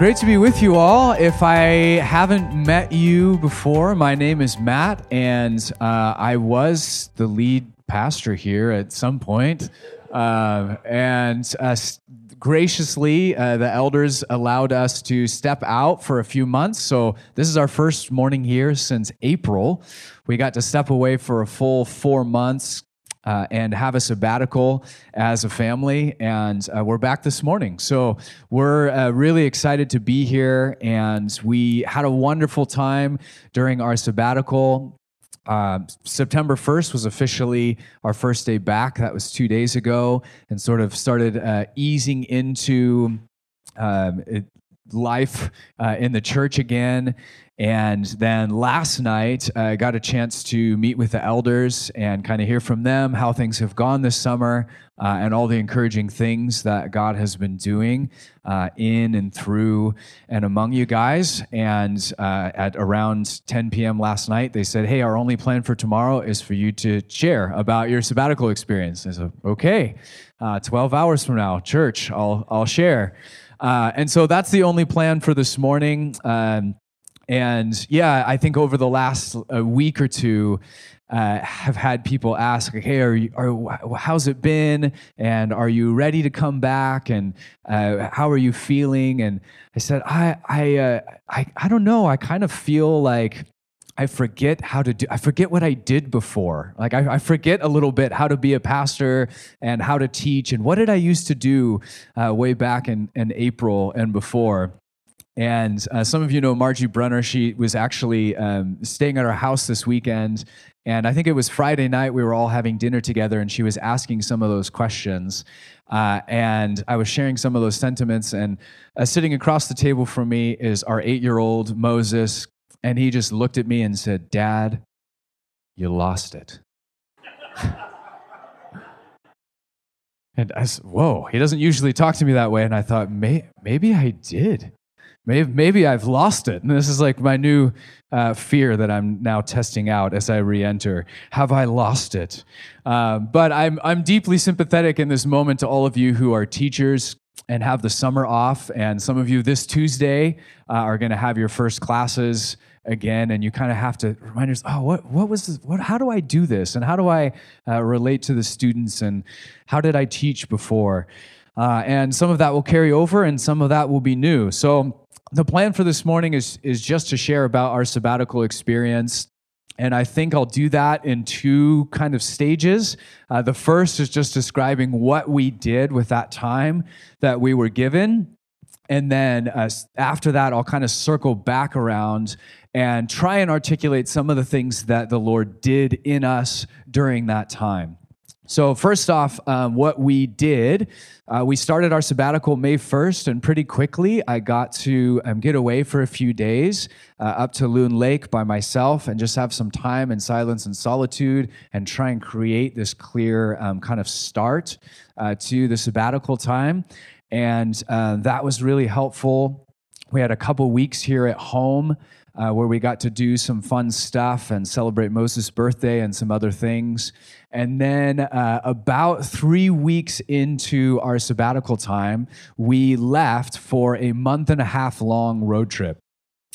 Great to be with you all. If I haven't met you before, my name is Matt, and uh, I was the lead pastor here at some point. Uh, and uh, graciously, uh, the elders allowed us to step out for a few months. So, this is our first morning here since April. We got to step away for a full four months, uh, and have a sabbatical as a family. And uh, we're back this morning. So we're uh, really excited to be here. And we had a wonderful time during our sabbatical. Uh, September 1st was officially our first day back. That was two days ago, and sort of started uh, easing into um, it, life uh, in the church again. And then last night, I got a chance to meet with the elders and kind of hear from them how things have gone this summer uh, and all the encouraging things that God has been doing uh, in and through and among you guys. And uh, at around 10 p.m. last night, they said, Hey, our only plan for tomorrow is for you to share about your sabbatical experience. I said, Okay, uh, 12 hours from now, church, I'll, I'll share. Uh, and so that's the only plan for this morning. Um, and yeah, I think over the last uh, week or two, uh, have had people ask, "Hey, are you, are, how's it been? And are you ready to come back? And uh, how are you feeling?" And I said, "I, I, uh, I, I don't know. I kind of feel like." I forget how to do. I forget what I did before. Like I, I, forget a little bit how to be a pastor and how to teach and what did I used to do uh, way back in, in April and before. And uh, some of you know Margie Brunner. She was actually um, staying at our house this weekend. And I think it was Friday night, we were all having dinner together, and she was asking some of those questions. Uh, and I was sharing some of those sentiments. And uh, sitting across the table from me is our eight year old Moses. And he just looked at me and said, Dad, you lost it. and I said, Whoa, he doesn't usually talk to me that way. And I thought, May- maybe I did maybe, maybe I've lost it. And this is like my new uh, fear that I'm now testing out as I re enter. Have I lost it? Uh, but I'm, I'm deeply sympathetic in this moment to all of you who are teachers and have the summer off. And some of you this Tuesday uh, are going to have your first classes again and you kind of have to remind yourself oh what, what was this, what how do i do this and how do i uh, relate to the students and how did i teach before uh, and some of that will carry over and some of that will be new so the plan for this morning is, is just to share about our sabbatical experience. And I think I'll do that in two kind of stages. Uh, the first is just describing what we did with that time that we were given. And then uh, after that, I'll kind of circle back around and try and articulate some of the things that the Lord did in us during that time. So, first off, um, what we did, uh, we started our sabbatical May 1st, and pretty quickly I got to um, get away for a few days uh, up to Loon Lake by myself and just have some time in silence and solitude and try and create this clear um, kind of start uh, to the sabbatical time. And uh, that was really helpful. We had a couple weeks here at home. Uh, where we got to do some fun stuff and celebrate Moses' birthday and some other things. And then, uh, about three weeks into our sabbatical time, we left for a month and a half long road trip.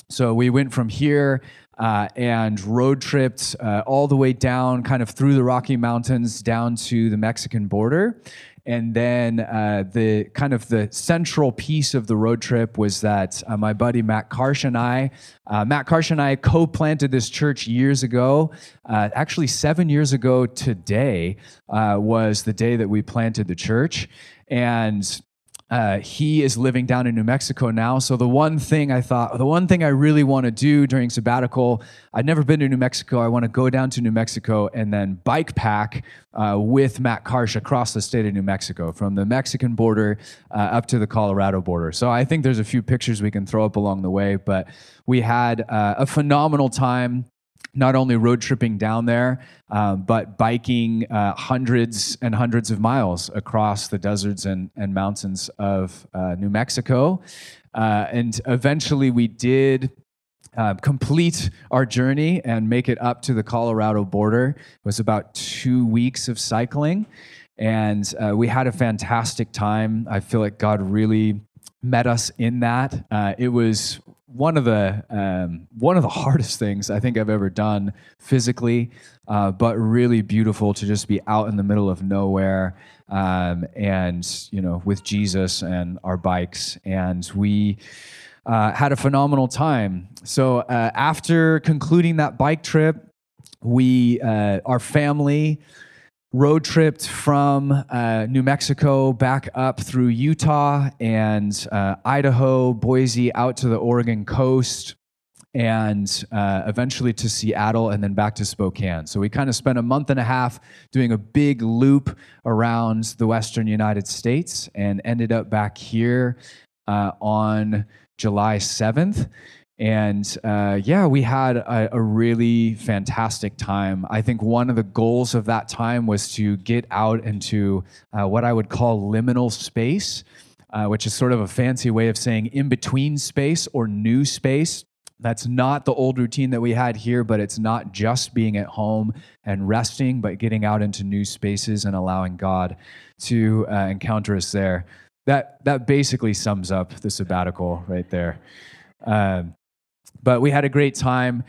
So we went from here uh, and road tripped uh, all the way down, kind of through the Rocky Mountains down to the Mexican border. And then uh, the kind of the central piece of the road trip was that uh, my buddy Matt Karsh and I, uh, Matt Karsh and I co-planted this church years ago. Uh, actually, seven years ago today uh, was the day that we planted the church. And uh, he is living down in New Mexico now. So the one thing I thought, the one thing I really want to do during sabbatical, I'd never been to New Mexico. I want to go down to New Mexico and then bike pack uh, with Matt Karsh across the state of New Mexico, from the Mexican border uh, up to the Colorado border. So I think there's a few pictures we can throw up along the way. But we had uh, a phenomenal time not only road tripping down there, uh, but biking uh, hundreds and hundreds of miles across the deserts and, and mountains of uh, New Mexico. Uh, and eventually we did uh, complete our journey and make it up to the Colorado border. It was about two weeks of cycling. And uh, we had a fantastic time. I feel like God really met us in that. Uh, it was one of the um, one of the hardest things I think I've ever done physically, uh, but really beautiful to just be out in the middle of nowhere um, and you know with Jesus and our bikes, and we. Uh, had a phenomenal time. So uh, after concluding that bike trip, we, uh, our family, road tripped from uh, New Mexico back up through Utah and uh, Idaho, Boise, out to the Oregon coast, and uh, eventually to Seattle and then back to Spokane. So we kind of spent a month and a half doing a big loop around the Western United States and ended up back here uh, on July 7th. And uh, yeah, we had a, a, really fantastic time. I think one of the goals of that time was to get out into uh, what I would call liminal space, uh, which is sort of a fancy way of saying in between space or new space. That's not the old routine that we had here, but it's not just being at home and resting, but getting out into new spaces and allowing God to uh, encounter us there. That, that basically sums up the sabbatical right there. Um, but we had a great time.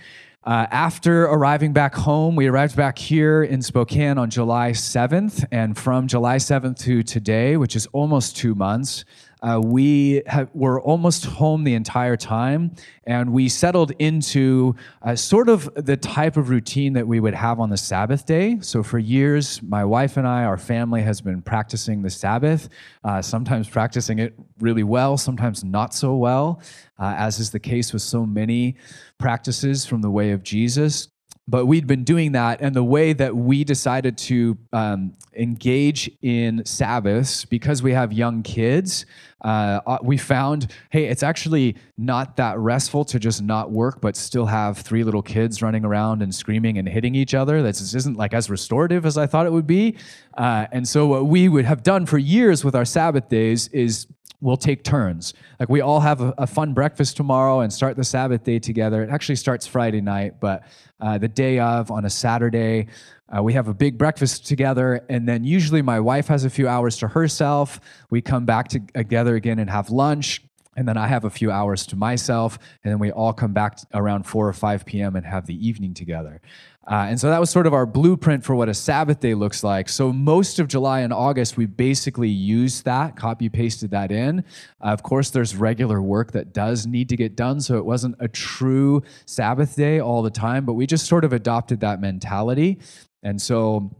Uh, after arriving back home, we arrived back here in Spokane on July 7th. And from July 7th to today, which is almost two months, uh, we were almost home the entire time, and we settled into uh, sort of the type of routine that we would have on the Sabbath day. So, for years, my wife and I, our family, has been practicing the Sabbath, uh, sometimes practicing it really well, sometimes not so well, uh, as is the case with so many practices from the way of Jesus but we'd been doing that and the way that we decided to um, engage in sabbaths because we have young kids uh, uh, we found hey it's actually not that restful to just not work but still have three little kids running around and screaming and hitting each other. That isn't like as restorative as i thought it would be. Uh, and so what we would have done for years with our sabbath days is we'll take turns. Like we all have a, a, fun breakfast tomorrow and start the Sabbath day together. It actually starts Friday night, but uh, the day of on a Saturday, uh, we have a big breakfast together. And then usually my wife has a few hours to herself. We come back to, together again and have lunch. And then I have a few hours to myself. And then we all come back around 4 or 5 p.m. and have the evening together. Uh, and so that was sort of our blueprint for what a Sabbath day looks like. So most of July and August, we basically used that, copy pasted that in. Uh, of course, there's regular work that does need to get done. So it wasn't a true Sabbath day all the time, but we just sort of adopted that mentality. And so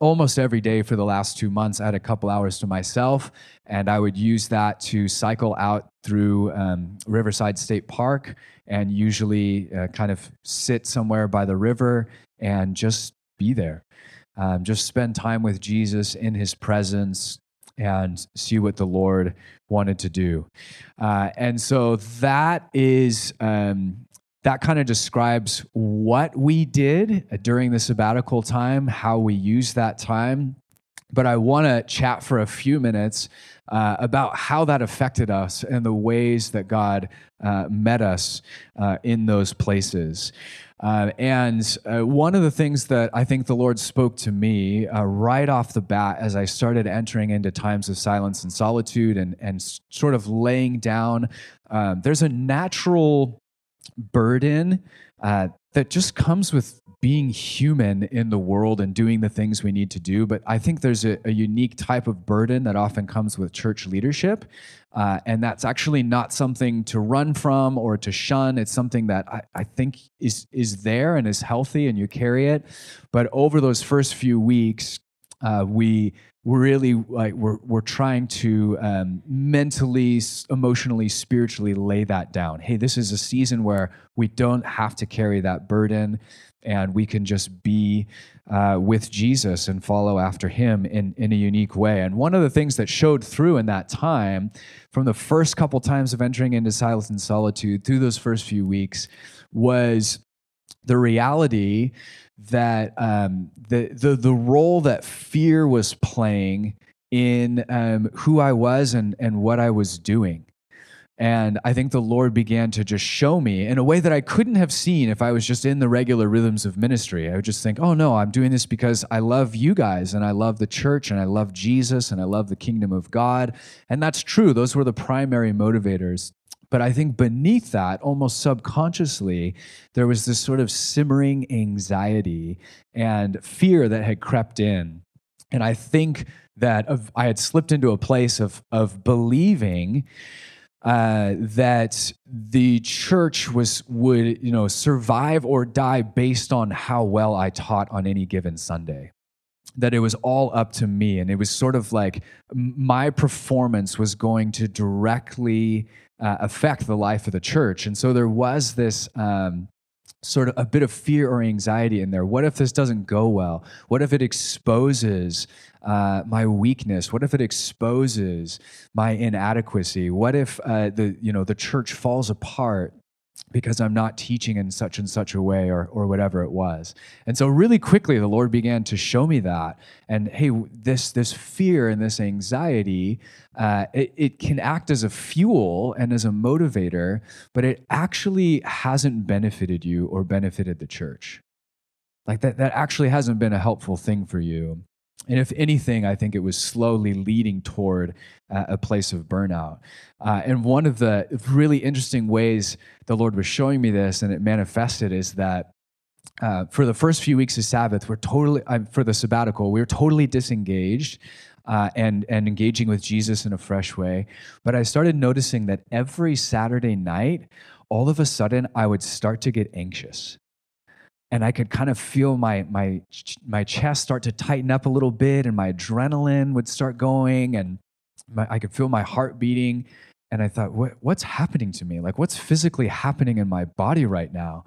almost every day for the last two months, I had a couple hours to myself, and I would use that to cycle out through um, Riverside State Park and usually uh, kind of sit somewhere by the river and just be there. Um, just spend time with Jesus in his presence and see what the Lord wanted to do. Uh, and so that is. Um, that kind of describes what we did during the sabbatical time, how we used that time. But I want to chat for a few minutes uh, about how that affected us and the ways that God uh, met us uh, in those places. Uh, and uh, one of the things that I think the Lord spoke to me uh, right off the bat as I started entering into times of silence and solitude and, and sort of laying down, um, there's a natural burden that just comes with being human in the world and doing the things we need to do. But I think there's a, a unique type of burden that often comes with church leadership. Uh, and that's actually not something to run from or to shun. It's something that I, I think is, is there and is healthy and you carry it. But over those first few weeks, uh, we really like we're, we're trying to um, mentally emotionally spiritually lay that down hey this is a season where we don't have to carry that burden and we can just be uh, with jesus and follow after him in, in a unique way and one of the things that showed through in that time from the first couple times of entering into silence and solitude through those first few weeks was the reality that um, the, the the role that fear was playing in um, who I was and and what I was doing. And I think the Lord began to just show me in a way that I couldn't have seen if I was just in the regular rhythms of ministry. I would just think, oh no, I'm doing this because I love you guys and I love the church and I love Jesus and I love the kingdom of God. And that's true. Those were the primary motivators. But I think beneath that, almost subconsciously, there was this sort of simmering anxiety and fear that had crept in. And I think that I had slipped into a place of, of believing uh, that the church was would you know survive or die based on how well I taught on any given Sunday. That it was all up to me, and it was sort of like my performance was going to directly uh, affect the life of the church, and so there was this. Um, sort of a bit of fear or anxiety in there. What if this doesn't go well? What if it exposes uh, my weakness? What if it exposes my inadequacy? What if uh, the you know the church falls apart? because I'm not teaching in such and such a way or, or whatever it was. And so really quickly the Lord began to show me that. And hey, this this fear and this anxiety, uh, it, it can act as a fuel and as a motivator, but it actually hasn't benefited you or benefited the church. Like that, that actually hasn't been a helpful thing for you. And if anything, I think it was slowly leading toward uh, a place of burnout. Uh, and one of the really interesting ways the Lord was showing me this and it manifested is that uh, for the first few weeks of Sabbath, we're totally, for the sabbatical, we were totally disengaged. Uh, and and engaging with Jesus in a fresh way. But I started noticing that every Saturday night, all of a sudden, I would start to get anxious and I could kind of feel my my my chest start to tighten up a little bit, and my adrenaline would start going, and my, I could feel my heart beating. And I thought, what, what's happening to me? Like, what's physically happening in my body right now?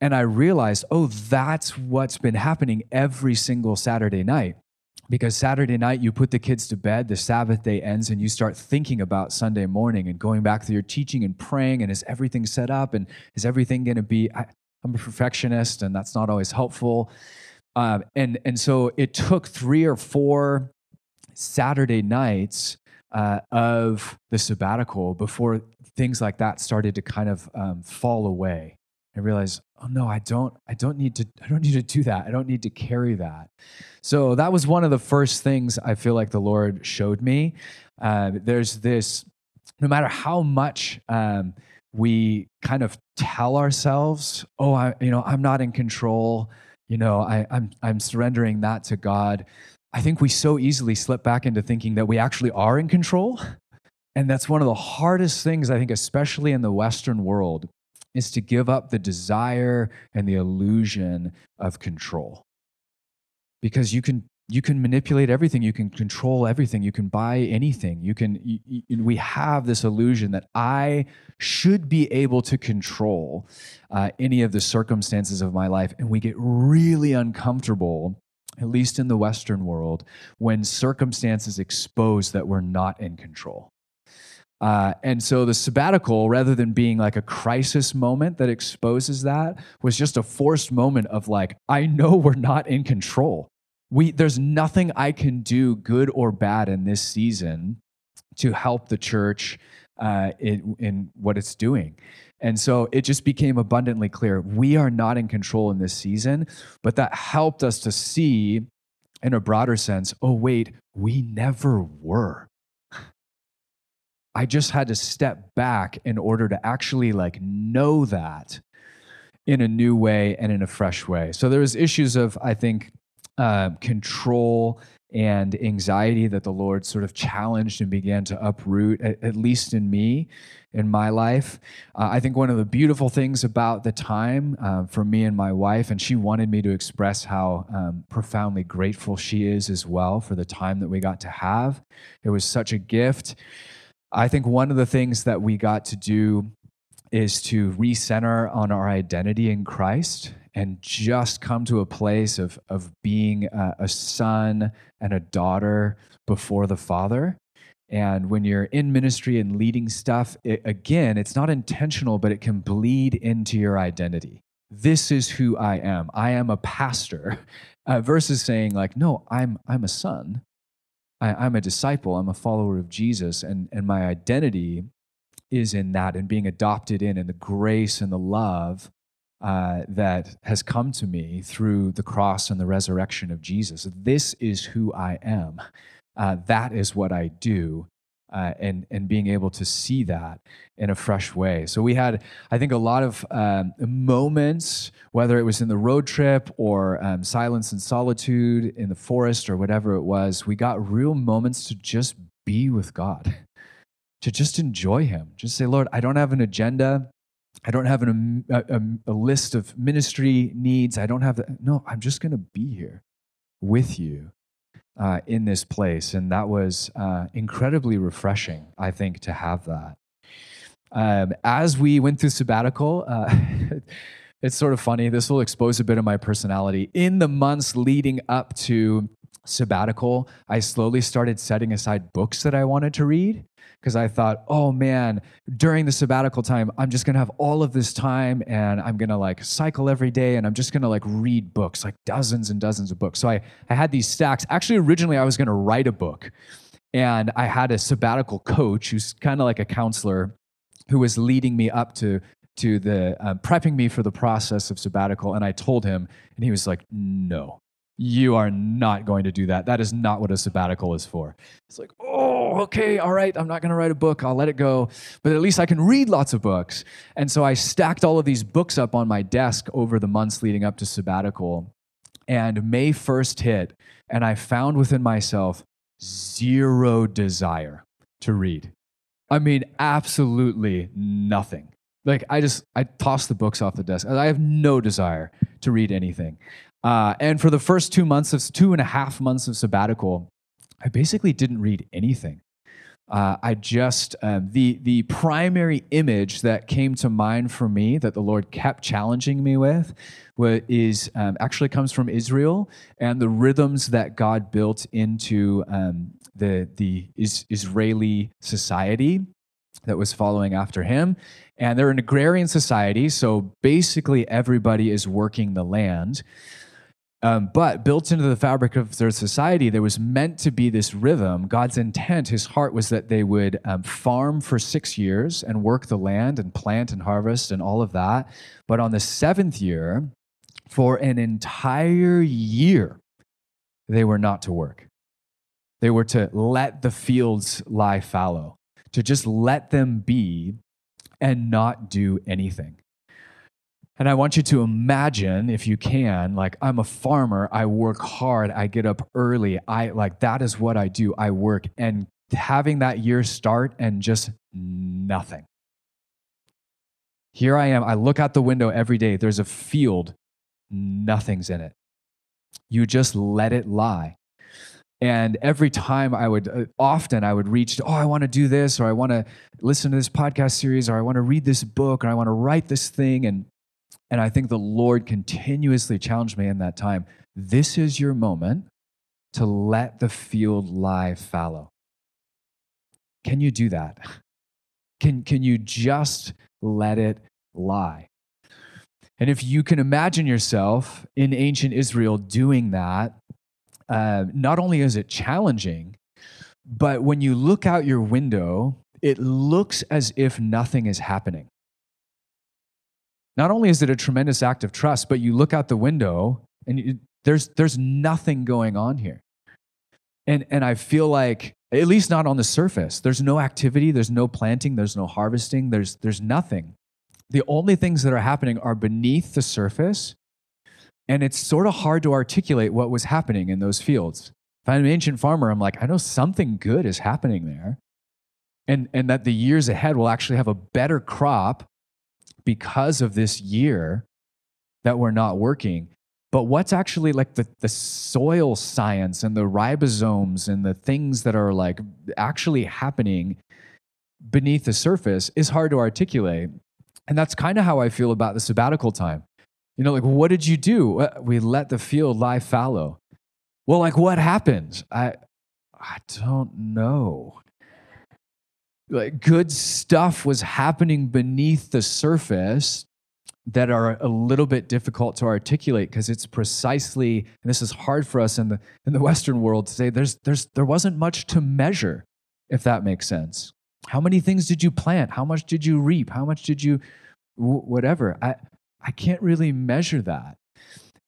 And I realized, oh, that's what's been happening every single Saturday night. Because Saturday night, you put the kids to bed, the Sabbath day ends, and you start thinking about Sunday morning and going back to your teaching and praying. And is everything set up? And is everything going to be? I, I'm a perfectionist, and that's not always helpful. Um, and and so it took three or four Saturday nights uh, of the sabbatical before things like that started to kind of um, fall away. I realized, oh no, I don't, I don't need to, I don't need to do that. I don't need to carry that. So that was one of the first things I feel like the Lord showed me. Uh, there's this, no matter how much um, we kind of tell ourselves, "Oh, I, you know, I'm not in control. You know, I, I'm I'm surrendering that to God." I think we so easily slip back into thinking that we actually are in control, and that's one of the hardest things I think, especially in the Western world, is to give up the desire and the illusion of control, because you can you can manipulate everything you can control everything you can buy anything. You can you, you, we have this illusion that i should be able to control uh, any of the circumstances of my life and we get really uncomfortable at least in the western world when circumstances expose that we're not in control. Uh, and so the sabbatical, rather than being like a crisis moment that exposes that, was just a forced moment of like, I know we're not in control we there's nothing I can do, good or bad, in this season to help the church uh, in, in what it's doing. And so it just became abundantly clear we are not in control in this season, but that helped us to see in a broader sense oh, wait, we never were. I just had to step back in order to actually like know that in a new way and in a fresh way. So there was issues of I think uh, control and anxiety that the Lord sort of challenged and began to uproot, at, at least in me, in my life. Uh, I think one of the beautiful things about the time uh, for me and my wife, and she wanted me to express how um, profoundly grateful she is as well for the time that we got to have. It was such a gift. I think one of the things that we got to do is to recenter on our identity in Christ and just come to a place of, of being a, a son and a daughter before the Father. And when you're in ministry and leading stuff, it, again, it's not intentional, but it can bleed into your identity. This is who I am. I am a pastor, uh, versus saying like, no, I'm I'm a son. I, I'm a disciple. I'm a follower of Jesus, and and my identity is in that and being adopted in and the grace and the love uh, that has come to me through the cross and the resurrection of Jesus. This is who I am. Uh, that is what I do. Uh, and and being able to see that in a fresh way. So we had, I think, a lot of um, moments, whether it was in the road trip or um, silence and solitude in the forest or whatever it was. We got real moments to just be with God, to just enjoy Him. Just say, Lord, I don't have an agenda. I don't have an, a, a, a list of ministry needs. I don't have the, no, I'm just going to be here with you uh, in this place. And that was uh, incredibly refreshing, I think, to have that. Um, as we went through sabbatical, uh, it's sort of funny. This will expose a bit of my personality. In the months leading up to sabbatical, I slowly started setting aside books that I wanted to read because I thought, oh man, during the sabbatical time, I'm just gonna have all of this time and I'm gonna like cycle every day and I'm just gonna like read books, like dozens and dozens of books. So I, I had these stacks. Actually, originally I was gonna write a book and I had a sabbatical coach who's kind of like a counselor who was leading me up to to the um, prepping me for the process of sabbatical and i told him and he was like no you are not going to do that. That is not what a sabbatical is for. It's like, oh, okay, all right, I'm not going to write a book. I'll let it go. But at least I can read lots of books. And so I stacked all of these books up on my desk over the months leading up to sabbatical. And May 1st hit, and I found within myself zero desire to read. I mean, absolutely nothing. Like, I just, I tossed the books off the desk. I have no desire to read anything. Uh, and for the first two months of two and a half months of sabbatical, I basically didn't read anything. Uh, I just um, the the primary image that came to mind for me that the Lord kept challenging me with is um, actually comes from Israel and the rhythms that God built into um, the the is, Israeli society that was following after him. And they're an agrarian society, so basically everybody is working the land. Um, but built into the fabric of their society, there was meant to be this rhythm. God's intent, his heart was that they would um, farm for six years and work the land and plant and harvest and all of that. But on the seventh year, for an entire year, they were not to work. They were to let the fields lie fallow, to just let them be and not do anything. And I want you to imagine, if you can, like I'm a farmer, I work hard, I get up early, I like that is what I do. I work and having that year start and just nothing. Here I am, I look out the window every day, there's a field, nothing's in it. You just let it lie. And every time I would, uh, often I would reach, oh, I want to do this, or I want to listen to this podcast series, or I want to read this book, or I want to write this thing. And and I think the Lord continuously challenged me in that time. This is your moment to let the field lie fallow. Can you do that? Can, can you just let it lie? And if you can imagine yourself in ancient Israel doing that, uh, not only is it challenging, but when you look out your window, it looks as if nothing is happening. Not only is it a tremendous act of trust, but you look out the window and you, there's, there's nothing going on here. And, and I feel like, at least not on the surface, there's no activity, there's no planting, there's no harvesting, there's, there's nothing. The only things that are happening are beneath the surface. And it's sort of hard to articulate what was happening in those fields. If I'm an ancient farmer, I'm like, I know something good is happening there. And, and that the years ahead will actually have a better crop because of this year that we're not working. But what's actually like the, the soil science and the ribosomes and the things that are like actually happening beneath the surface is hard to articulate. And that's kind of how I feel about the sabbatical time. You know, like, what did you do? We let the field lie fallow. Well, like, what happened? I, I don't know like good stuff was happening beneath the surface that are a little bit difficult to articulate because it's precisely and this is hard for us in the in the western world to say there's there's there wasn't much to measure if that makes sense How many things did you plant? How much did you reap? How much did you, whatever? I, I can't really measure that.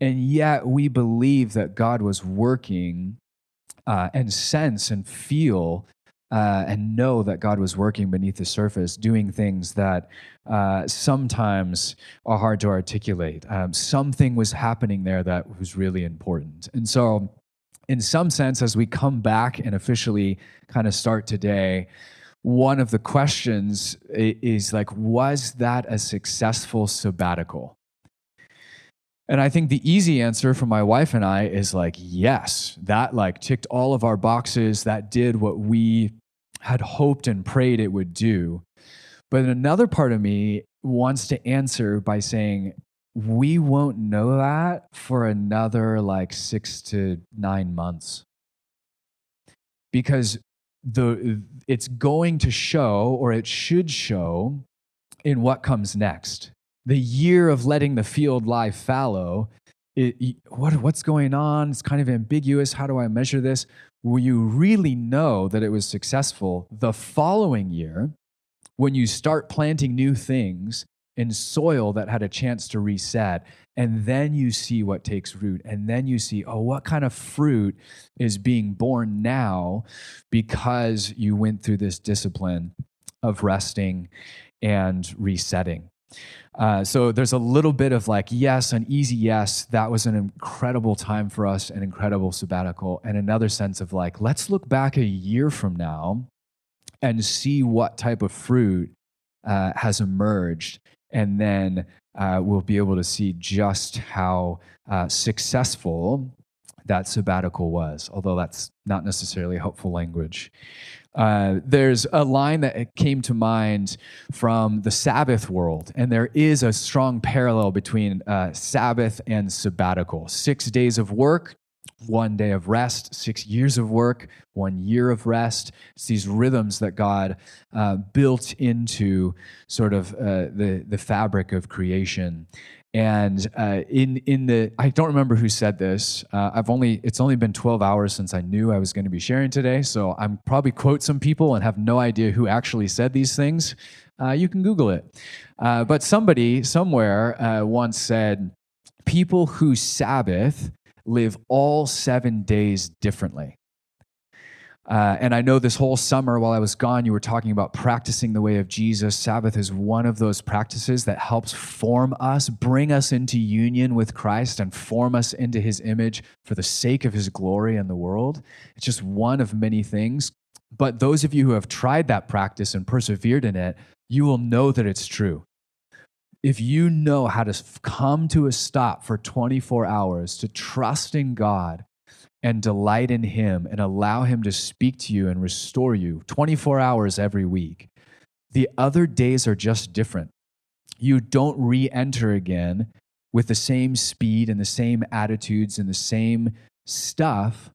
And yet we believe that God was working uh, and sense and feel uh, and know that God was working beneath the surface, doing things that uh, sometimes are hard to articulate. Um, something was happening there that was really important. And so, in some sense, as we come back and officially kind of start today, one of the questions is like, was that a successful sabbatical? And I think the easy answer for my wife and I is like, yes, that like ticked all of our boxes. That did what we had hoped and prayed it would do. But another part of me wants to answer by saying, we won't know that for another like six to nine months. Because the it's going to show or it should show in what comes next the year of letting the field lie fallow, it, what, what's going on? It's kind of ambiguous. How do I measure this? Will you really know that it was successful the following year when you start planting new things in soil that had a chance to reset? And then you see what takes root. And then you see, oh, what kind of fruit is being born now because you went through this discipline of resting and resetting. Uh, so there's a little bit of like, yes, an easy yes. That was an incredible time for us, an incredible sabbatical. And another sense of like, let's look back a year from now and see what type of fruit uh, has emerged. And then uh, we'll be able to see just how uh, successful that sabbatical was, although that's not necessarily helpful language. Uh, there's a line that came to mind from the Sabbath world, and there is a strong parallel between uh, Sabbath and sabbatical. Six days of work, one day of rest, six years of work, one year of rest. It's these rhythms that God uh, built into sort of uh, the, the fabric of creation. And uh, in in the, I don't remember who said this. Uh, I've only it's only been 12 hours since I knew I was going to be sharing today, so I'm probably quote some people and have no idea who actually said these things. Uh, you can Google it. Uh, but somebody somewhere uh, once said, "People who Sabbath live all seven days differently." Uh, and I know this whole summer while I was gone, you were talking about practicing the way of Jesus. Sabbath is one of those practices that helps form us, bring us into union with Christ, and form us into his image for the sake of his glory in the world. It's just one of many things. But those of you who have tried that practice and persevered in it, you will know that it's true. If you know how to come to a stop for 24 hours, to trust in God and delight in Him and allow Him to speak to you and restore you 24 hours every week. The other days are just different. You don't re enter again with the same speed and the same attitudes and the same stuff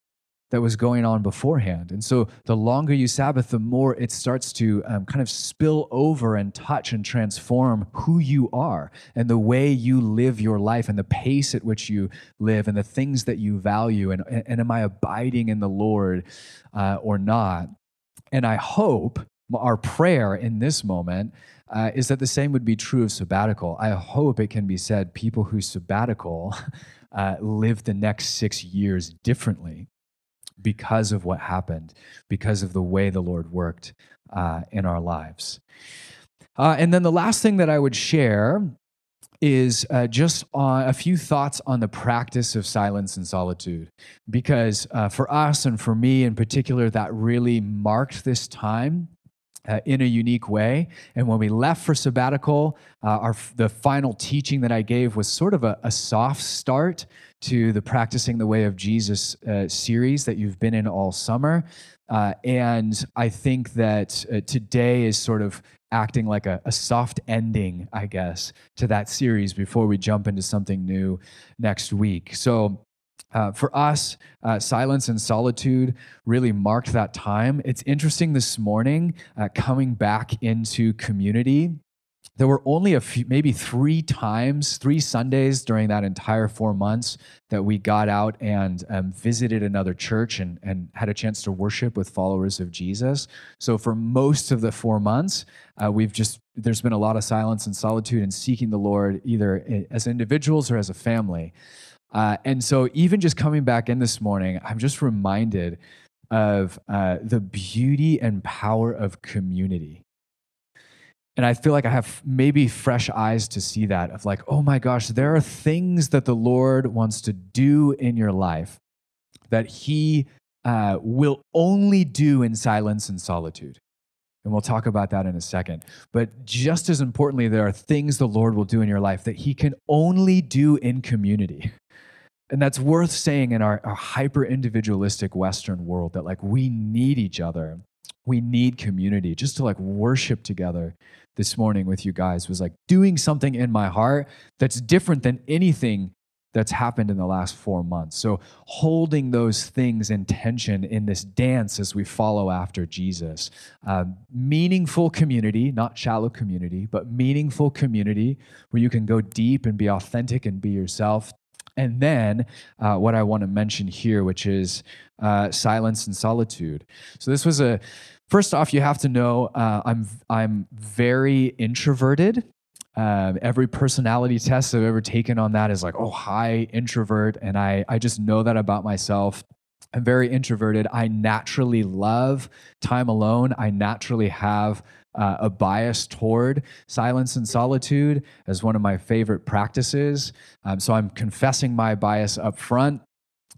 that was going on beforehand. And so the longer you Sabbath, the more it starts to um, kind of spill over and touch and transform who you are and the way you live your life and the pace at which you live and the things that you value. And, and am I abiding in the Lord uh, or not? And I hope our prayer in this moment uh, is that the same would be true of sabbatical. I hope it can be said people who sabbatical uh, live the next six years differently because of what happened, because of the way the Lord worked uh, in our lives. Uh, and then the last thing that I would share is uh, just a few thoughts on the practice of silence and solitude. Because uh, for us and for me in particular, that really marked this time uh, in a unique way. And when we left for sabbatical, uh, our, the final teaching that I gave was sort of a, a soft start to the Practicing the Way of Jesus uh, series that you've been in all summer. Uh, and I think that uh, today is sort of acting like a, a, soft ending, I guess, to that series before we jump into something new next week. So uh, for us, uh, silence and solitude really marked that time. It's interesting this morning, uh, coming back into community, there were only a few, maybe three times, three Sundays during that entire four months that we got out and um, visited another church and, and had a chance to worship with followers of Jesus. So for most of the four months, uh, we've just, there's been a lot of silence and solitude and seeking the Lord either as individuals or as a family. Uh, and so even just coming back in this morning, I'm just reminded of uh, the beauty and power of community and I feel like I have maybe fresh eyes to see that of like, oh my gosh, there are things that the Lord wants to do in your life that He uh, will only do in silence and solitude. And we'll talk about that in a second. But just as importantly, there are things the Lord will do in your life that He can only do in community. And that's worth saying in our, our hyper individualistic Western world that like we need each other. We need community just to like worship together this morning with you guys was like doing something in my heart that's different than anything that's happened in the last four months. So, holding those things in tension in this dance as we follow after Jesus. Um, meaningful community, not shallow community, but meaningful community where you can go deep and be authentic and be yourself. And then, uh, what I want to mention here, which is uh, silence and solitude. So, this was a First off, you have to know uh, I'm I'm very introverted. Um, every personality test I've ever taken on that is like, oh, high introvert, and I I just know that about myself. I'm very introverted. I naturally love time alone. I naturally have uh, a bias toward silence and solitude as one of my favorite practices. Um, so I'm confessing my bias up front.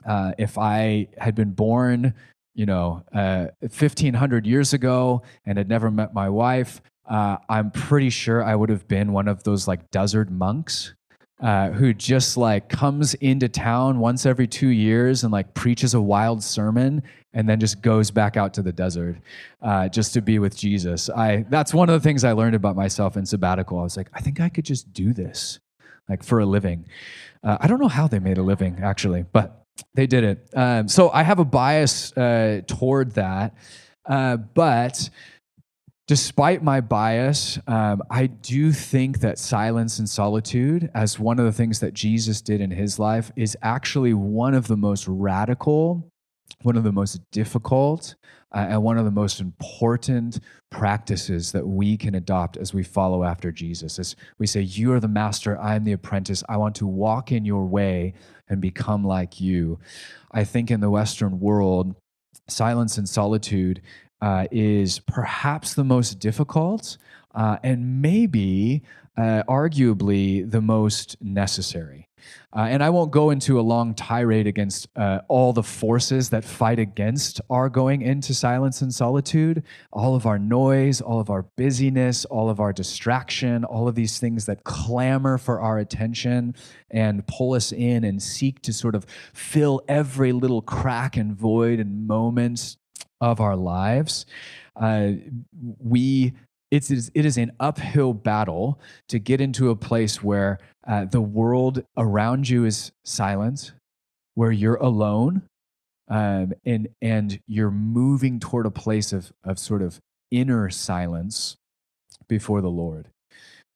Uh, if I had been born you know, uh, 1500 years ago and had never met my wife, uh, I'm pretty sure I would have been one of those like desert monks uh, who just like comes into town once every two years and like preaches a wild sermon and then just goes back out to the desert uh, just to be with Jesus. I that's one of the things I learned about myself in sabbatical. I was like, I think I could just do this like for a living. Uh, I don't know how they made a living actually, but they did it. Um, so I have a bias uh, toward that. Uh, but despite my bias, um, I do think that silence and solitude, as one of the things that Jesus did in his life, is actually one of the most radical, one of the most difficult, uh, and one of the most important practices that we can adopt as we follow after Jesus. As we say, You are the master, I am the apprentice. I want to walk in your way and become like you. I think in the Western world, silence and solitude uh, is perhaps the most difficult uh, and maybe uh, arguably the most necessary. Uh, and I won't go into a long tirade against uh, all the forces that fight against our going into silence and solitude, all of our noise, all of our busyness, all of our distraction, all of these things that clamor for our attention and pull us in and seek to sort of fill every little crack and void and moment of our lives. Uh, we it is, it is an uphill battle to get into a place where uh, the world around you is silent, where you're alone, um, and, and you're moving toward a place of, of sort of inner silence before the Lord.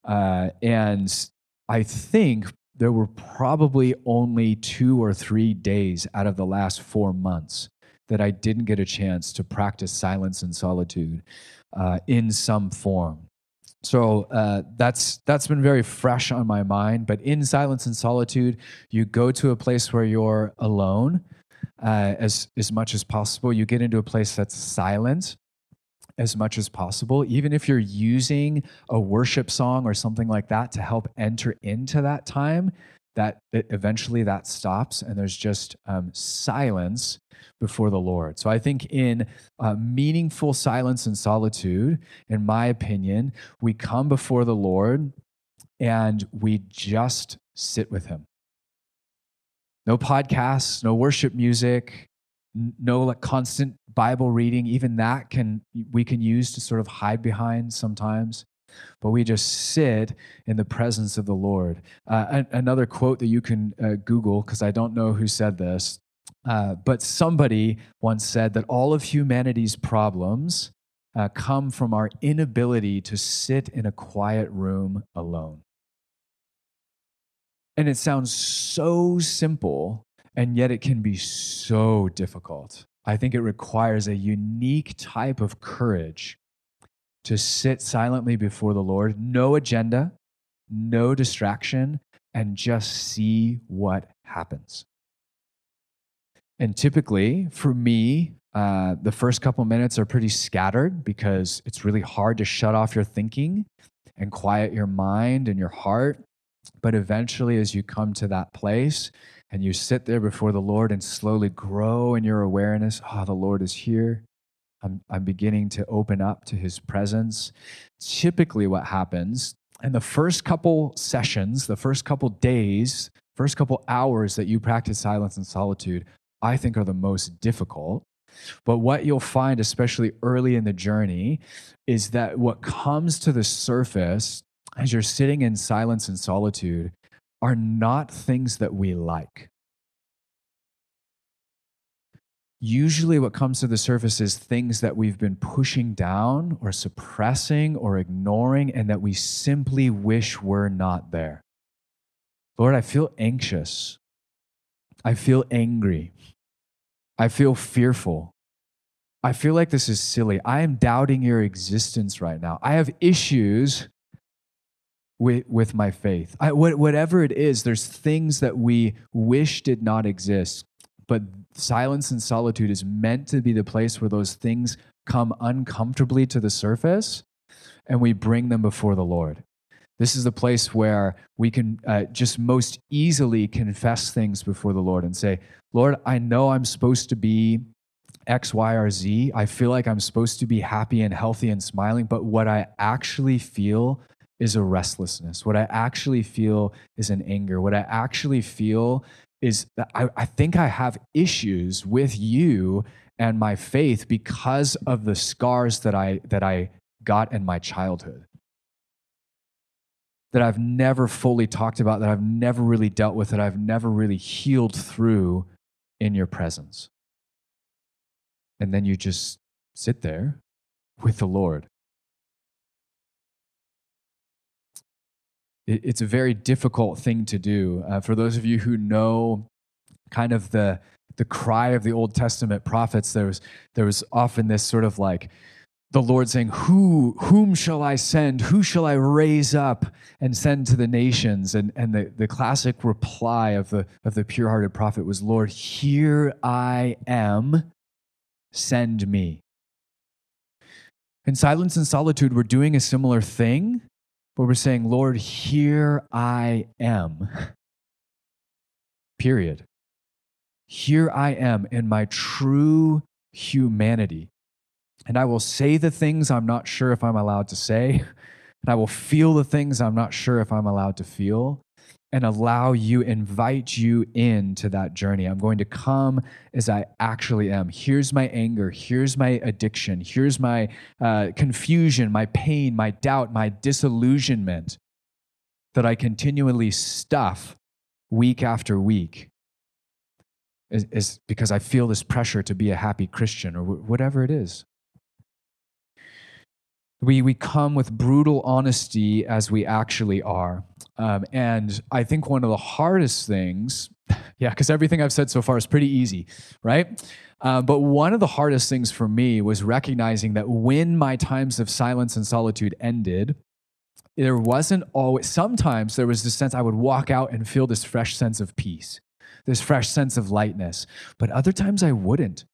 Uh, and I think there were probably only two or three days out of the last four months that I didn't get a chance to practice silence and solitude uh, in some form. So uh, that's that's been very fresh on my mind. But in silence and solitude, you go to a place where you're alone uh, as as much as possible. You get into a place that's silent as much as possible, even if you're using a worship song or something like that to help enter into that time. That eventually that stops and there's just um, silence before the Lord. So I think in uh, meaningful silence and solitude, in my opinion, we come before the Lord and we just sit with Him. No podcasts, no worship music, no like constant Bible reading. Even that can we can use to sort of hide behind sometimes but we just sit in the presence of the Lord. Uh, another quote that you can uh, Google, because I don't know who said this, uh, but somebody once said that all of humanity's problems uh, come from our inability to sit in a quiet room alone. And it sounds so simple, and yet it can be so difficult. I think it requires a unique type of courage to sit silently before the Lord, no agenda, no distraction, and just see what happens. And typically, for me, uh, the first couple minutes are pretty scattered because it's really hard to shut off your thinking and quiet your mind and your heart. But eventually, as you come to that place and you sit there before the Lord and slowly grow in your awareness, oh, the Lord is here. I'm, I'm beginning to open up to his presence. Typically, what happens in the first couple sessions, the first couple days, first couple hours that you practice silence and solitude, I think are the most difficult. But what you'll find, especially early in the journey, is that what comes to the surface as you're sitting in silence and solitude are not things that we like. Usually, what comes to the surface is things that we've been pushing down or suppressing or ignoring, and that we simply wish were not there. Lord, I feel anxious. I feel angry. I feel fearful. I feel like this is silly. I am doubting your existence right now. I have issues with, with my faith. I, whatever it is, there's things that we wish did not exist. But silence and solitude is meant to be the place where those things come uncomfortably to the surface and we bring them before the Lord. This is the place where we can uh, just most easily confess things before the Lord and say, Lord, I know I'm supposed to be X, Y, or Z. I feel like I'm supposed to be happy and healthy and smiling, but what I actually feel is a restlessness. What I actually feel is an anger. What I actually feel is that I, I think I have issues with you and my faith because of the scars that I that I got in my childhood that I've never fully talked about, that I've never really dealt with, that I've never really healed through in your presence. And then you just sit there with the Lord. It's a very difficult thing to do. Uh, for those of you who know kind of the, the cry of the Old Testament prophets, there was, there was often this sort of like, the Lord saying, Who, whom shall I send? Who shall I raise up and send to the nations? And, and the, the classic reply of the, of the pure hearted prophet was, Lord, here I am, send me. In silence and solitude, we're doing a similar thing, but we're saying, Lord, here I am. Period. Here I am in my true humanity. And I will say the things I'm not sure if I'm allowed to say. And I will feel the things I'm not sure if I'm allowed to feel and allow you, invite you into that journey. I'm going to come as I actually am. Here's my anger. Here's my addiction. Here's my uh, confusion, my pain, my doubt, my disillusionment that I continually stuff week after week. Is, is because I feel this pressure to be a happy Christian or whatever it is. We, we come with brutal honesty as we actually are. Um, and I think one of the hardest things, yeah, because everything I've said so far is pretty easy, right? Uh, but one of the hardest things for me was recognizing that when my times of silence and solitude ended, there wasn't always, sometimes there was this sense I would walk out and feel this fresh sense of peace, this fresh sense of lightness. But other times I wouldn't.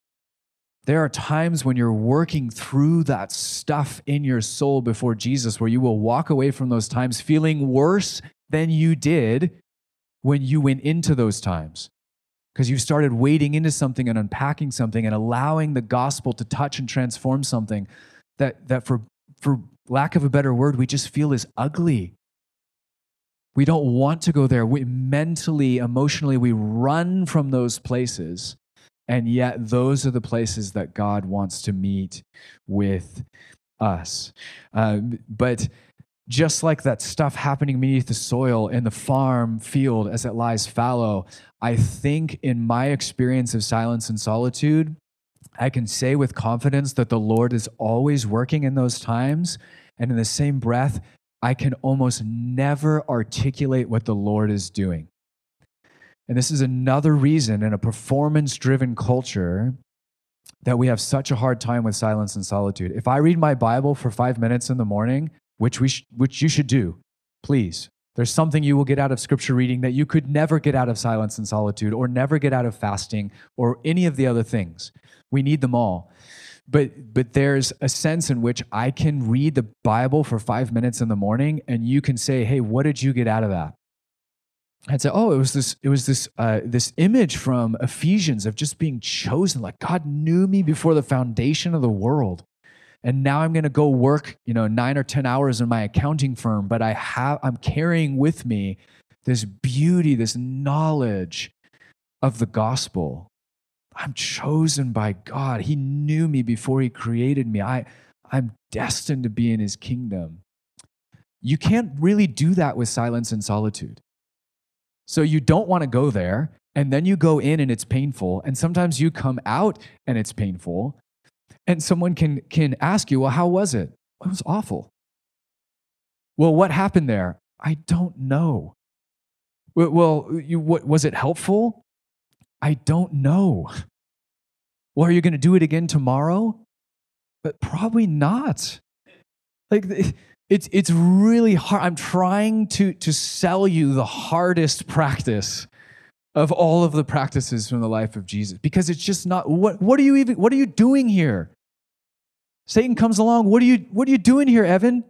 There are times when you're working through that stuff in your soul before Jesus where you will walk away from those times feeling worse than you did when you went into those times. Because you started wading into something and unpacking something and allowing the gospel to touch and transform something that, that for, for lack of a better word, we just feel is ugly. We don't want to go there. We mentally, emotionally, we run from those places and yet, those are the places that God wants to meet with us. Uh, but just like that stuff happening beneath the soil in the farm field as it lies fallow, I think in my experience of silence and solitude, I can say with confidence that the Lord is always working in those times. And in the same breath, I can almost never articulate what the Lord is doing. And this is another reason in a performance driven culture that we have such a hard time with silence and solitude. If I read my Bible for five minutes in the morning, which, we sh- which you should do, please, there's something you will get out of scripture reading that you could never get out of silence and solitude, or never get out of fasting, or any of the other things. We need them all. But, but there's a sense in which I can read the Bible for five minutes in the morning, and you can say, Hey, what did you get out of that? I'd say, oh, it was this, it was this, uh, this image from Ephesians of just being chosen. Like God knew me before the foundation of the world, and now I'm going to go work, you know, nine or ten hours in my accounting firm. But I have, I'm carrying with me this beauty, this knowledge of the gospel. I'm chosen by God. He knew me before He created me. I, I'm destined to be in His kingdom. You can't really do that with silence and solitude. So you don't want to go there. And then you go in and it's painful. And sometimes you come out and it's painful. And someone can, can ask you, well, how was it? It was awful. Well, what happened there? I don't know. Well, you, what, was it helpful? I don't know. Well, are you going to do it again tomorrow? But probably not. Like, it's, it's really hard. I'm trying to, to sell you the hardest practice of all of the practices from the life of Jesus because it's just not what, what are you even what are you doing here? Satan comes along, what are you what are you doing here, Evan?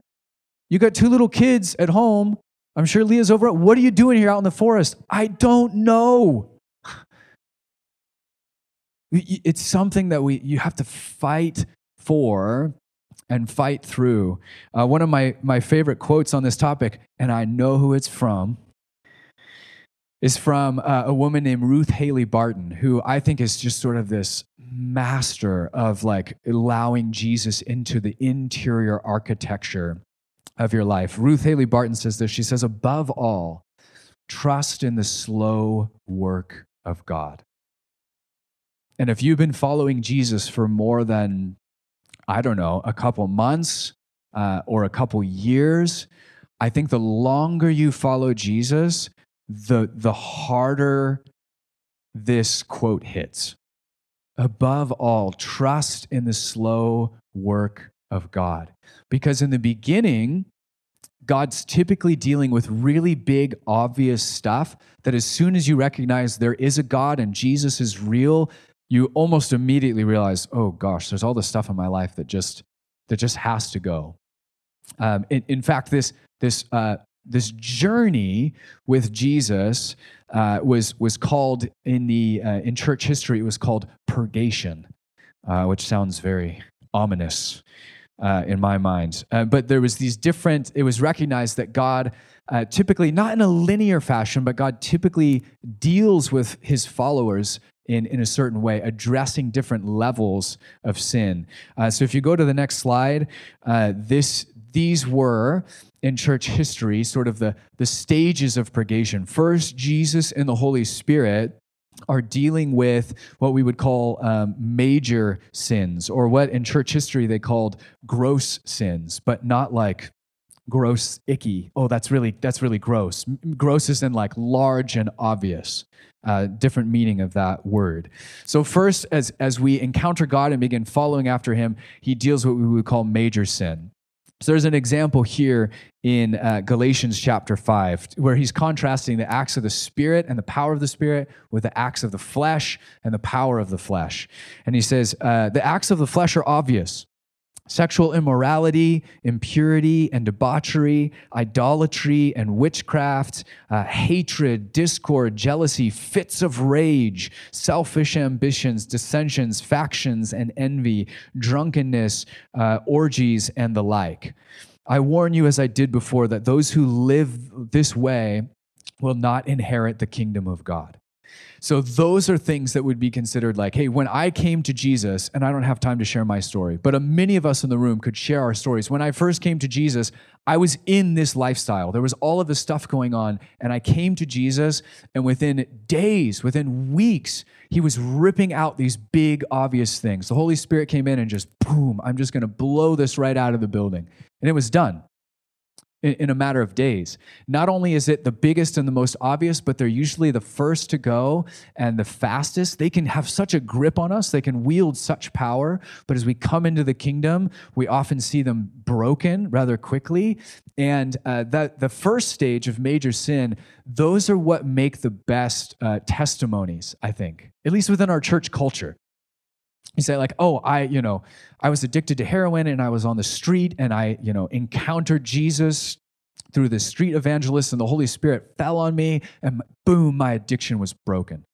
You got two little kids at home. I'm sure Leah's over. What are you doing here out in the forest? I don't know. It's something that we you have to fight for and fight through. Uh, one of my, my favorite quotes on this topic, and I know who it's from, is from uh, a woman named Ruth Haley Barton, who I think is just sort of this master of like allowing Jesus into the interior architecture of your life. Ruth Haley Barton says this. She says, above all, trust in the slow work of God. And if you've been following Jesus for more than I don't know, a couple months uh, or a couple years, I think the longer you follow Jesus, the, the harder this quote hits. Above all, trust in the slow work of God. Because in the beginning, God's typically dealing with really big, obvious stuff that as soon as you recognize there is a God and Jesus is real, you almost immediately realize, oh gosh, there's all this stuff in my life that just that just has to go. Um, in, in, fact, this this uh, this journey with Jesus uh, was was called in the uh, in church history. It was called purgation, uh, which sounds very ominous uh, in my mind. Uh, but there was these different. It was recognized that God. typically, not in a linear fashion, but God typically deals with his followers in, in a certain way, addressing different levels of sin. Uh, so if you go to the next slide, uh, this, these were in church history sort of the, the stages of purgation. First, Jesus and the Holy Spirit are dealing with what we would call um, major sins, or what in church history they called gross sins, but not like gross icky. Oh that's really that's really gross. Gross is in like large and obvious. Uh, different meaning of that word. So first as as we encounter god and begin following after him he deals with what we would call major sin. So there's an example here in uh, Galatians chapter 5 where he's contrasting the acts of the Spirit and the power of the Spirit with the acts of the flesh and the power of the flesh. And he says, uh, The acts of the flesh are obvious Sexual immorality, impurity and debauchery, idolatry and witchcraft, uh, hatred, discord, jealousy, fits of rage, selfish ambitions, dissensions, factions, and envy, drunkenness, uh, orgies, and the like. I warn you, as I did before, that those who live this way will not inherit the kingdom of God. So those are things that would be considered like, hey, when I came to Jesus, and I don't have time to share my story, but uh, many of us in the room could share our stories. When I first came to Jesus, I was in this lifestyle. There was all of this stuff going on, and I came to Jesus, and within days, within weeks, he was ripping out these big, obvious things. The Holy Spirit came in and just boom, I'm just going to blow this right out of the building. And it was done in, a matter of days. Not only is it the biggest and the most obvious, but they're usually the first to go and the fastest. They can have such a grip on us, they can wield such power. But as we come into the kingdom, we often see them broken rather quickly. And uh, that the first stage of major sin, those are what make the best uh, testimonies, I think, at least within our church culture you say like oh i you know i was addicted to heroin and i was on the street and i you know encountered jesus through the street evangelists and the holy spirit fell on me and boom my addiction was broken.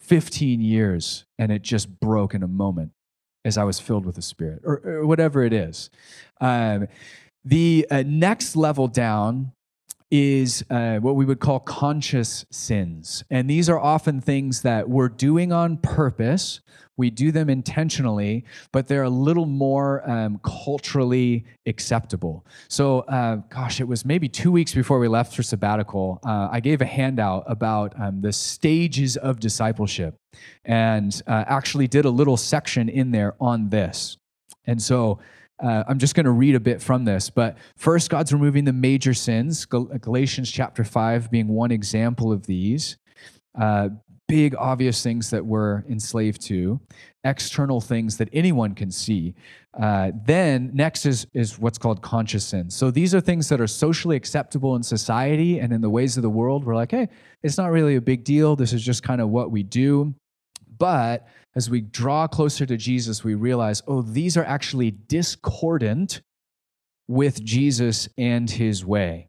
15 years and it just broke in a moment as i was filled with the spirit or, or whatever it is. Um, the uh, next level down is uh, what we would call conscious sins. And these are often things that we're doing on purpose. We do them intentionally, but they're a little more um, culturally acceptable. So, uh, gosh, it was maybe two weeks before we left for sabbatical. Uh, I gave a handout about um, the stages of discipleship and uh, actually did a little section in there on this. And so, uh, I'm just going to read a bit from this. But first, God's removing the major sins, Galatians chapter 5 being one example of these. Uh, big, obvious things that we're enslaved to, external things that anyone can see. Uh, then, next is, is what's called conscious sins. So these are things that are socially acceptable in society and in the ways of the world. We're like, hey, it's not really a big deal. This is just kind of what we do. But as we draw closer to Jesus, we realize, oh, these are actually discordant with Jesus and his way.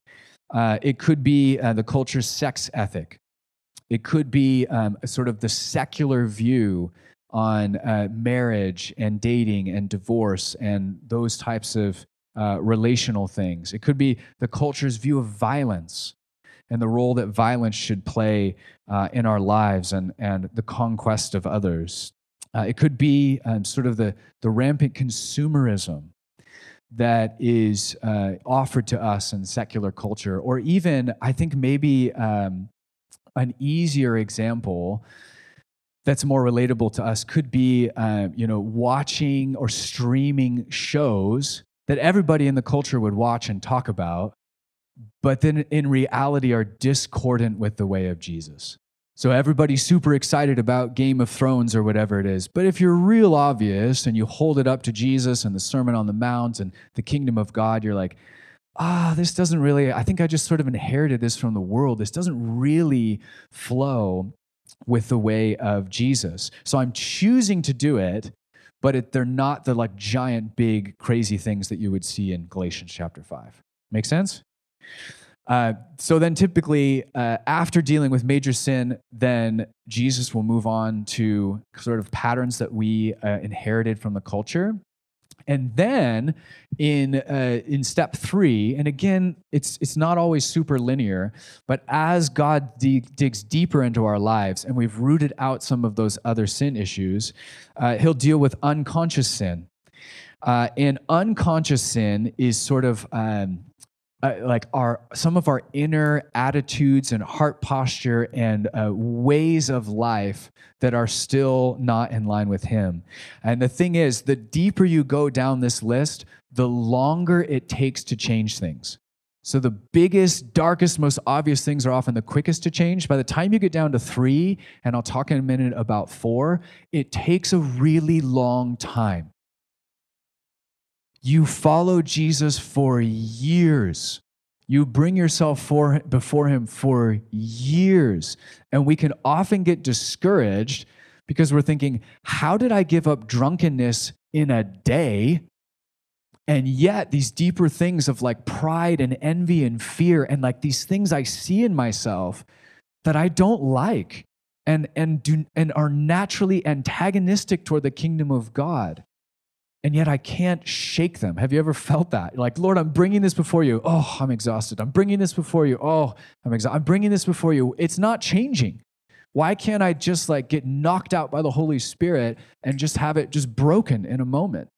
Uh, it could be uh, the culture's sex ethic. It could be um, sort of the secular view on uh, marriage and dating and divorce and those types of uh, relational things. It could be the culture's view of violence and the role that violence should play uh, in our lives and, and the conquest of others. Uh, it could be um, sort of the, the rampant consumerism that is uh, offered to us in secular culture, or even, I think, maybe um, an easier example that's more relatable to us could be, uh, you know, watching or streaming shows that everybody in the culture would watch and talk about, but then in reality are discordant with the way of Jesus. So everybody's super excited about Game of Thrones or whatever it is. But if you're real obvious and you hold it up to Jesus and the Sermon on the Mount and the kingdom of God, you're like, ah, this doesn't really, I think I just sort of inherited this from the world. This doesn't really flow with the way of Jesus. So I'm choosing to do it, but it, they're not the like giant, big, crazy things that you would see in Galatians chapter 5. Make sense? Uh, so then, typically, uh, after dealing with major sin, then Jesus will move on to sort of patterns that we uh, inherited from the culture. And then in, uh, in step three, and again, it's, it's not always super linear, but as God de- digs deeper into our lives and we've rooted out some of those other sin issues, uh, he'll deal with unconscious sin. Uh, and unconscious sin is sort of um, uh, like our some of our inner attitudes and heart posture and uh, ways of life that are still not in line with him. And the thing is the deeper you go down this list the longer it takes to change things. So the biggest darkest most obvious things are often the quickest to change. By the time you get down to three and i'll talk in a minute about four it takes a really long time you follow Jesus for years. You bring yourself for, before him for years. And we can often get discouraged because we're thinking, how did I give up drunkenness in a day? And yet, these deeper things of like pride and envy and fear, and like these things I see in myself that I don't like and, and, do, and are naturally antagonistic toward the kingdom of God and yet I can't shake them. Have you ever felt that? like, Lord, I'm bringing this before you. Oh, I'm exhausted. I'm bringing this before you. Oh, I'm exhausted. I'm bringing this before you. It's not changing. Why can't I just like get knocked out by the Holy Spirit and just have it just broken in a moment?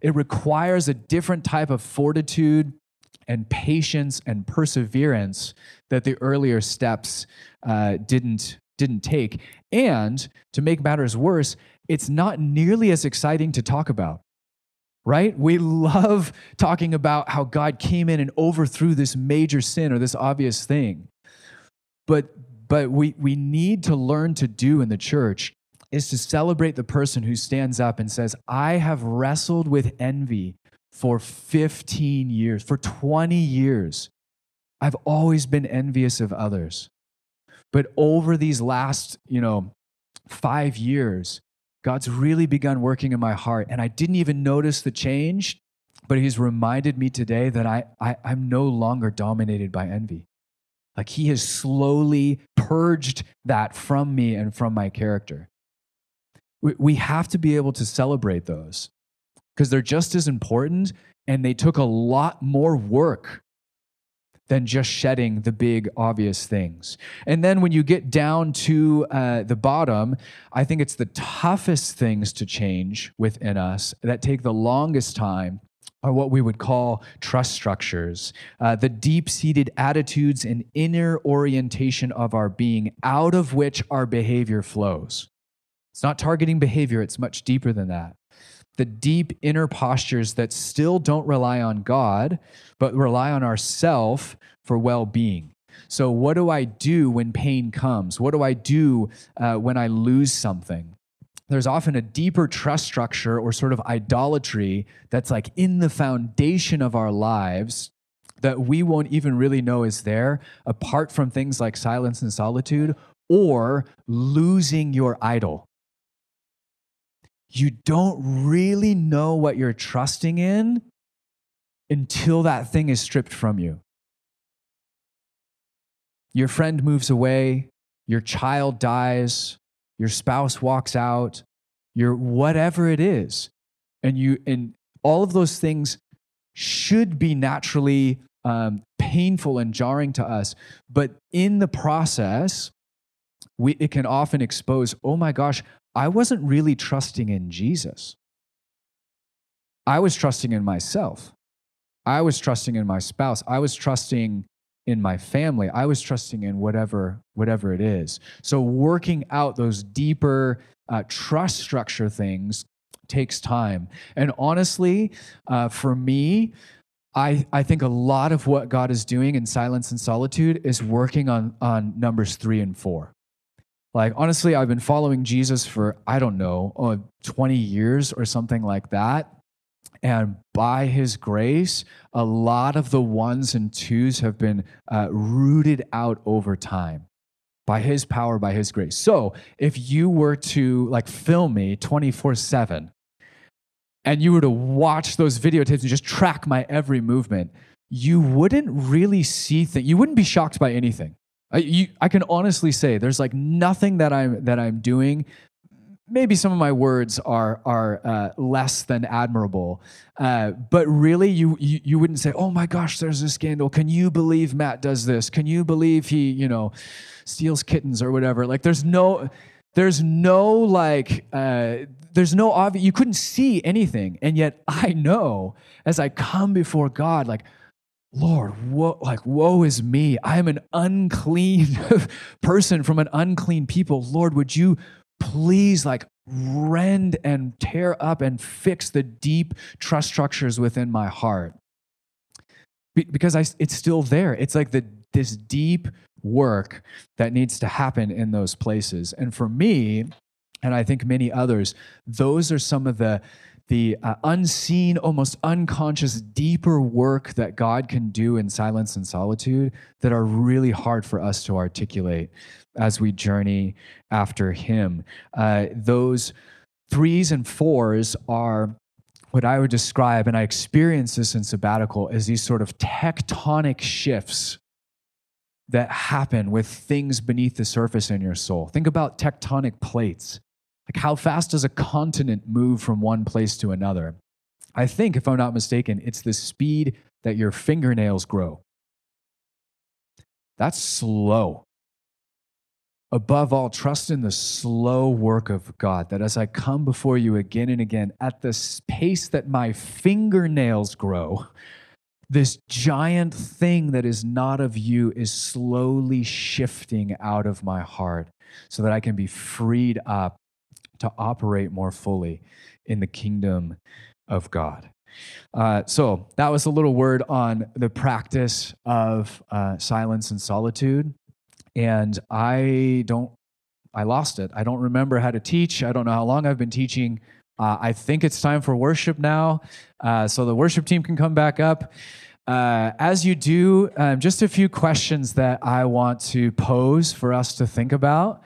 It requires a different type of fortitude and patience and perseverance that the earlier steps uh, didn't didn't take. And to make matters worse, it's not nearly as exciting to talk about. Right? We love talking about how God came in and overthrew this major sin or this obvious thing. But but we, we need to learn to do in the church is to celebrate the person who stands up and says, I have wrestled with envy for 15 years, for 20 years. I've always been envious of others. But over these last, you know, five years, God's really begun working in my heart. And I didn't even notice the change, but He's reminded me today that I, I, I'm no longer dominated by envy. Like he has slowly purged that from me and from my character. We have to be able to celebrate those because they're just as important and they took a lot more work than just shedding the big obvious things. And then when you get down to uh, the bottom, I think it's the toughest things to change within us that take the longest time are what we would call trust structures, uh, the deep seated attitudes and inner orientation of our being out of which our behavior flows. It's not targeting behavior, it's much deeper than that. The deep inner postures that still don't rely on God, but rely on ourself for well being. So, what do I do when pain comes? What do I do uh, when I lose something? there's often a deeper trust structure or sort of idolatry that's like in the foundation of our lives that we won't even really know is there apart from things like silence and solitude or losing your idol. You don't really know what you're trusting in until that thing is stripped from you. Your friend moves away, your child dies, your spouse walks out, your whatever it is. And you and all of those things should be naturally um, painful and jarring to us. But in the process, we, it can often expose, oh my gosh, I wasn't really trusting in Jesus. I was trusting in myself. I was trusting in my spouse. I was trusting in my family i was trusting in whatever whatever it is so working out those deeper uh, trust structure things takes time and honestly uh, for me I, I think a lot of what god is doing in silence and solitude is working on on numbers three and four like honestly i've been following jesus for i don't know uh, 20 years or something like that and by his grace, a lot of the ones and twos have been uh, rooted out over time by his power, by his grace. So if you were to like film me 24 7 and you were to watch those videotapes and just track my every movement, you wouldn't really see things, you wouldn't be shocked by anything. I, you, I can honestly say there's like nothing that I'm that I'm doing maybe some of my words are are uh, less than admirable, uh, but really, you, you you wouldn't say, "Oh my gosh, there's a scandal. Can you believe Matt does this? Can you believe he, you know, steals kittens or whatever?" Like, there's no, there's no like, uh, there's no obvious. You couldn't see anything, and yet I know as I come before God, like. Lord, woe, like woe is me. I am an unclean person from an unclean people. Lord, would you please like rend and tear up and fix the deep trust structures within my heart Be- because I, it's still there it's like the this deep work that needs to happen in those places and for me and i think many others those are some of the the uh, unseen, almost unconscious, deeper work that God can do in silence and solitude that are really hard for us to articulate as we journey after Him. Uh, those threes and fours are what I would describe, and I experienced this in sabbatical, as these sort of tectonic shifts that happen with things beneath the surface in your soul. Think about tectonic plates. Like, how fast does a continent move from one place to another? I think, if I'm not mistaken, it's the speed that your fingernails grow. That's slow. Above all, trust in the slow work of God, that as I come before you again and again, at the pace that my fingernails grow, this giant thing that is not of you is slowly shifting out of my heart so that I can be freed up to operate more fully in the kingdom of God. Uh, so that was a little word on the practice of uh, silence and solitude and I don't, I lost it. I don't remember how to teach. I don't know how long I've been teaching. Uh, I think it's time for worship now. Uh, so the worship team can come back up. Uh, as you do, um, just a few questions that I want to pose for us to think about.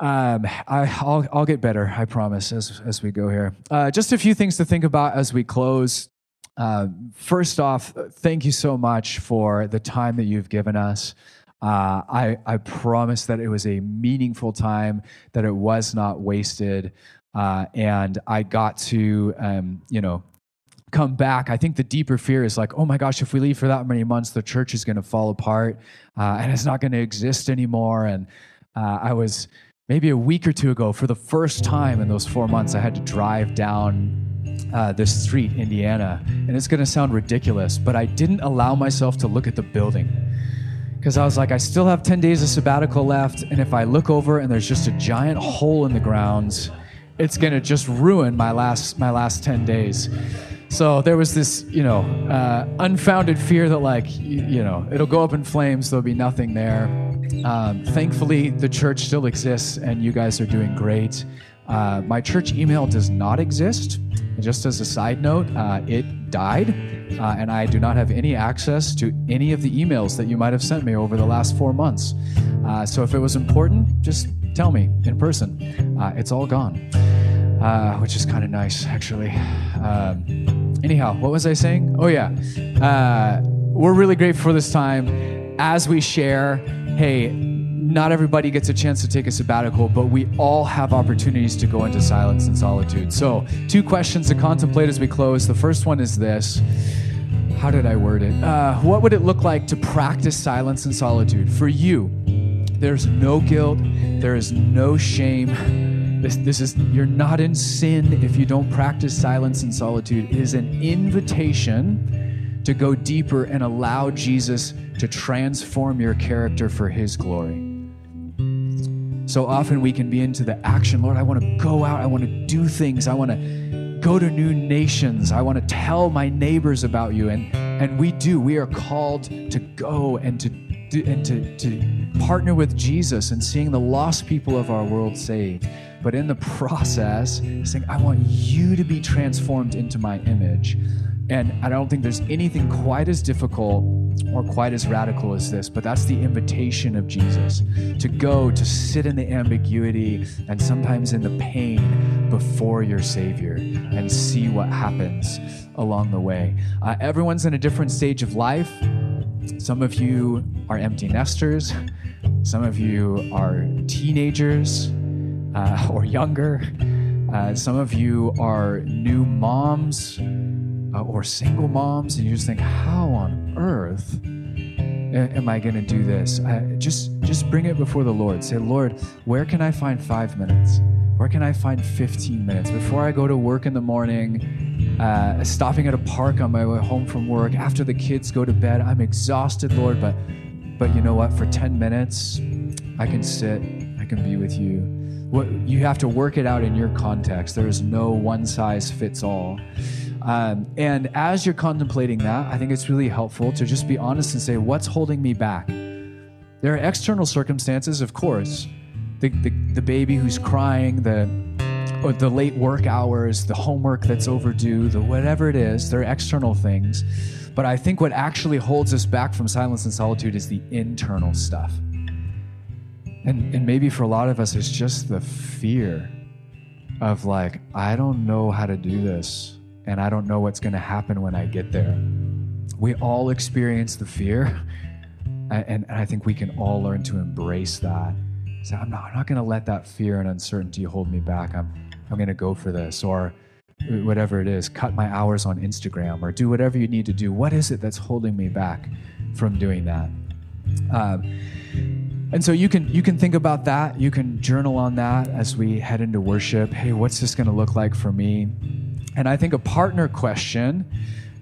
Um, I, will I'll get better, I promise, as, as we go here. Uh, just a few things to think about as we close. Uh, first off, thank you so much for the time that you've given us. Uh, I, I promise that it was a meaningful time, that it was not wasted. Uh, and I got to, um, you know, come back. I think the deeper fear is like, oh my gosh, if we leave for that many months, the church is going to fall apart uh, and it's not going to exist anymore. And uh, I was maybe a week or two ago, for the first time in those four months, I had to drive down uh, this street, Indiana. And it's going to sound ridiculous, but I didn't allow myself to look at the building because I was like, I still have 10 days of sabbatical left. And if I look over and there's just a giant hole in the ground, it's going to just ruin my last, my last 10 days. So there was this, you know, uh, unfounded fear that, like, you, you, know, it'll go up in flames, there'll be nothing there. Um, thankfully, the church still exists, and you guys are doing great. Uh, my church email does not exist. Just as a side note, uh, it died, uh, and I do not have any access to any of the emails that you might have sent me over the last four months. Uh, so if it was important, just tell me in person. Uh, it's all gone, uh, which is kind of nice, actually. Um, anyhow, what was I saying? Oh, yeah. we're really grateful for this time as we share. Hey, not everybody gets a chance to take a sabbatical, but we all have opportunities to go into silence and solitude. So, two questions to contemplate as we close. The first one is this How did I word it? Uh, what would it look like to practice silence and solitude? For you, there's no guilt, there is no shame. This, this is, you're not in sin if you don't practice silence and solitude. It is an invitation to go deeper and allow Jesus to transform your character for his glory. So often we can be into the action. Lord, I want to go out. I want to do things. I want to go to new nations. I want to tell my neighbors about you. And, and we do. We are called to go and to and to, to partner with Jesus and seeing the lost people of our world saved. But in the process, saying, I want you to be transformed into my image. And I don't think there's anything quite as difficult or quite as radical as this, but that's the invitation of Jesus to go, to sit in the ambiguity and sometimes in the pain before your Savior and see what happens along the way. Uh, everyone's in a different stage of life. Some of you are empty nesters, some of you are teenagers uh, or younger, uh, some of you are new moms uh, or single moms, and you just think, how on earth am I going to do this? I, just, just bring it before the Lord. Say, Lord, where can I find five minutes? Where can I find 15 minutes before I go to work in the morning? Uh, stopping at a park on my way home from work after the kids go to bed. I'm exhausted, Lord, but but you know what? For 10 minutes, I can sit. I can be with you. What you have to work it out in your context. There is no one size fits all. Um, and as you're contemplating that, I think it's really helpful to just be honest and say, what's holding me back? There are external circumstances, of course. The, the, the baby who's crying, the, or the late work hours, the homework that's overdue, the whatever it is, there are external things. But I think what actually holds us back from silence and solitude is the internal stuff. And, and maybe for a lot of us, it's just the fear of like, I don't know how to do this and I don't know what's going to happen when I get there. We all experience the fear, and, and I think we can all learn to embrace that. Say, I'm not, I'm not going to let that fear and uncertainty hold me back. I'm, I'm going to go for this, or whatever it is, cut my hours on Instagram, or do whatever you need to do. What is it that's holding me back from doing that? Um, And so you can you can think about that. You can journal on that as we head into worship. Hey, what's this going to look like for me? And I think a partner question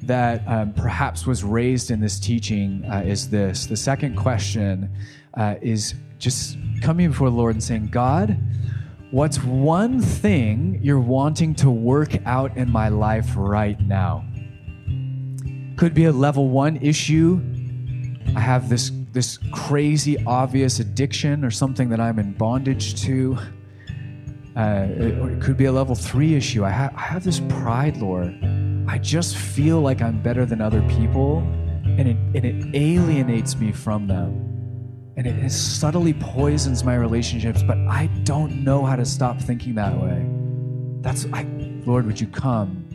that um, perhaps was raised in this teaching uh, is this. The second question uh, is just coming before the Lord and saying, God, what's one thing you're wanting to work out in my life right now? Could be a level one issue. I have this this crazy obvious addiction or something that I'm in bondage to. Uh, it, it could be a level three issue. I, ha- I have this pride, Lord. I just feel like I'm better than other people, and it, and it alienates me from them. And it, it subtly poisons my relationships, but I don't know how to stop thinking that way. That's, I, Lord, would you come?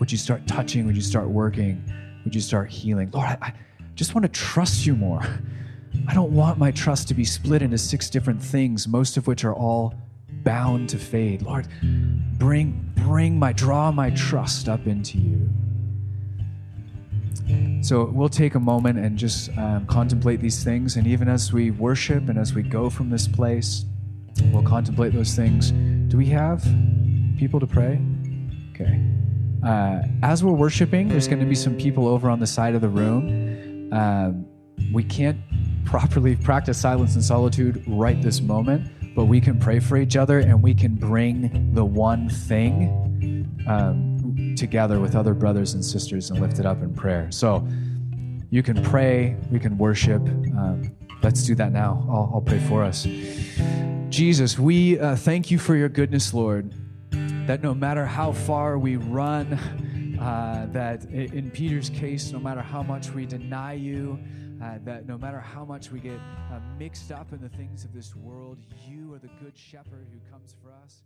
Would you start touching? Would you start working? Would you start healing? Lord, I, I just want to trust you more. I don't want my trust to be split into six different things, most of which are all bound to fade. Lord, bring bring my draw my trust up into you. So we'll take a moment and just um, contemplate these things, and even as we worship and as we go from this place, we'll contemplate those things. Do we have people to pray? Okay. Uh, as we're worshiping, there's going to be some people over on the side of the room. Um, we can't properly practice silence and solitude right this moment, but we can pray for each other and we can bring the one thing um, together with other brothers and sisters and lift it up in prayer. So you can pray, we can worship. Um, let's do that now. I'll, I'll, pray for us. Jesus, we uh, thank you for your goodness, Lord, that no matter how far we run, uh, that in Peter's case, no matter how much we deny you, uh, that no matter how much we get uh, mixed up in the things of this world, you are the good shepherd who comes for us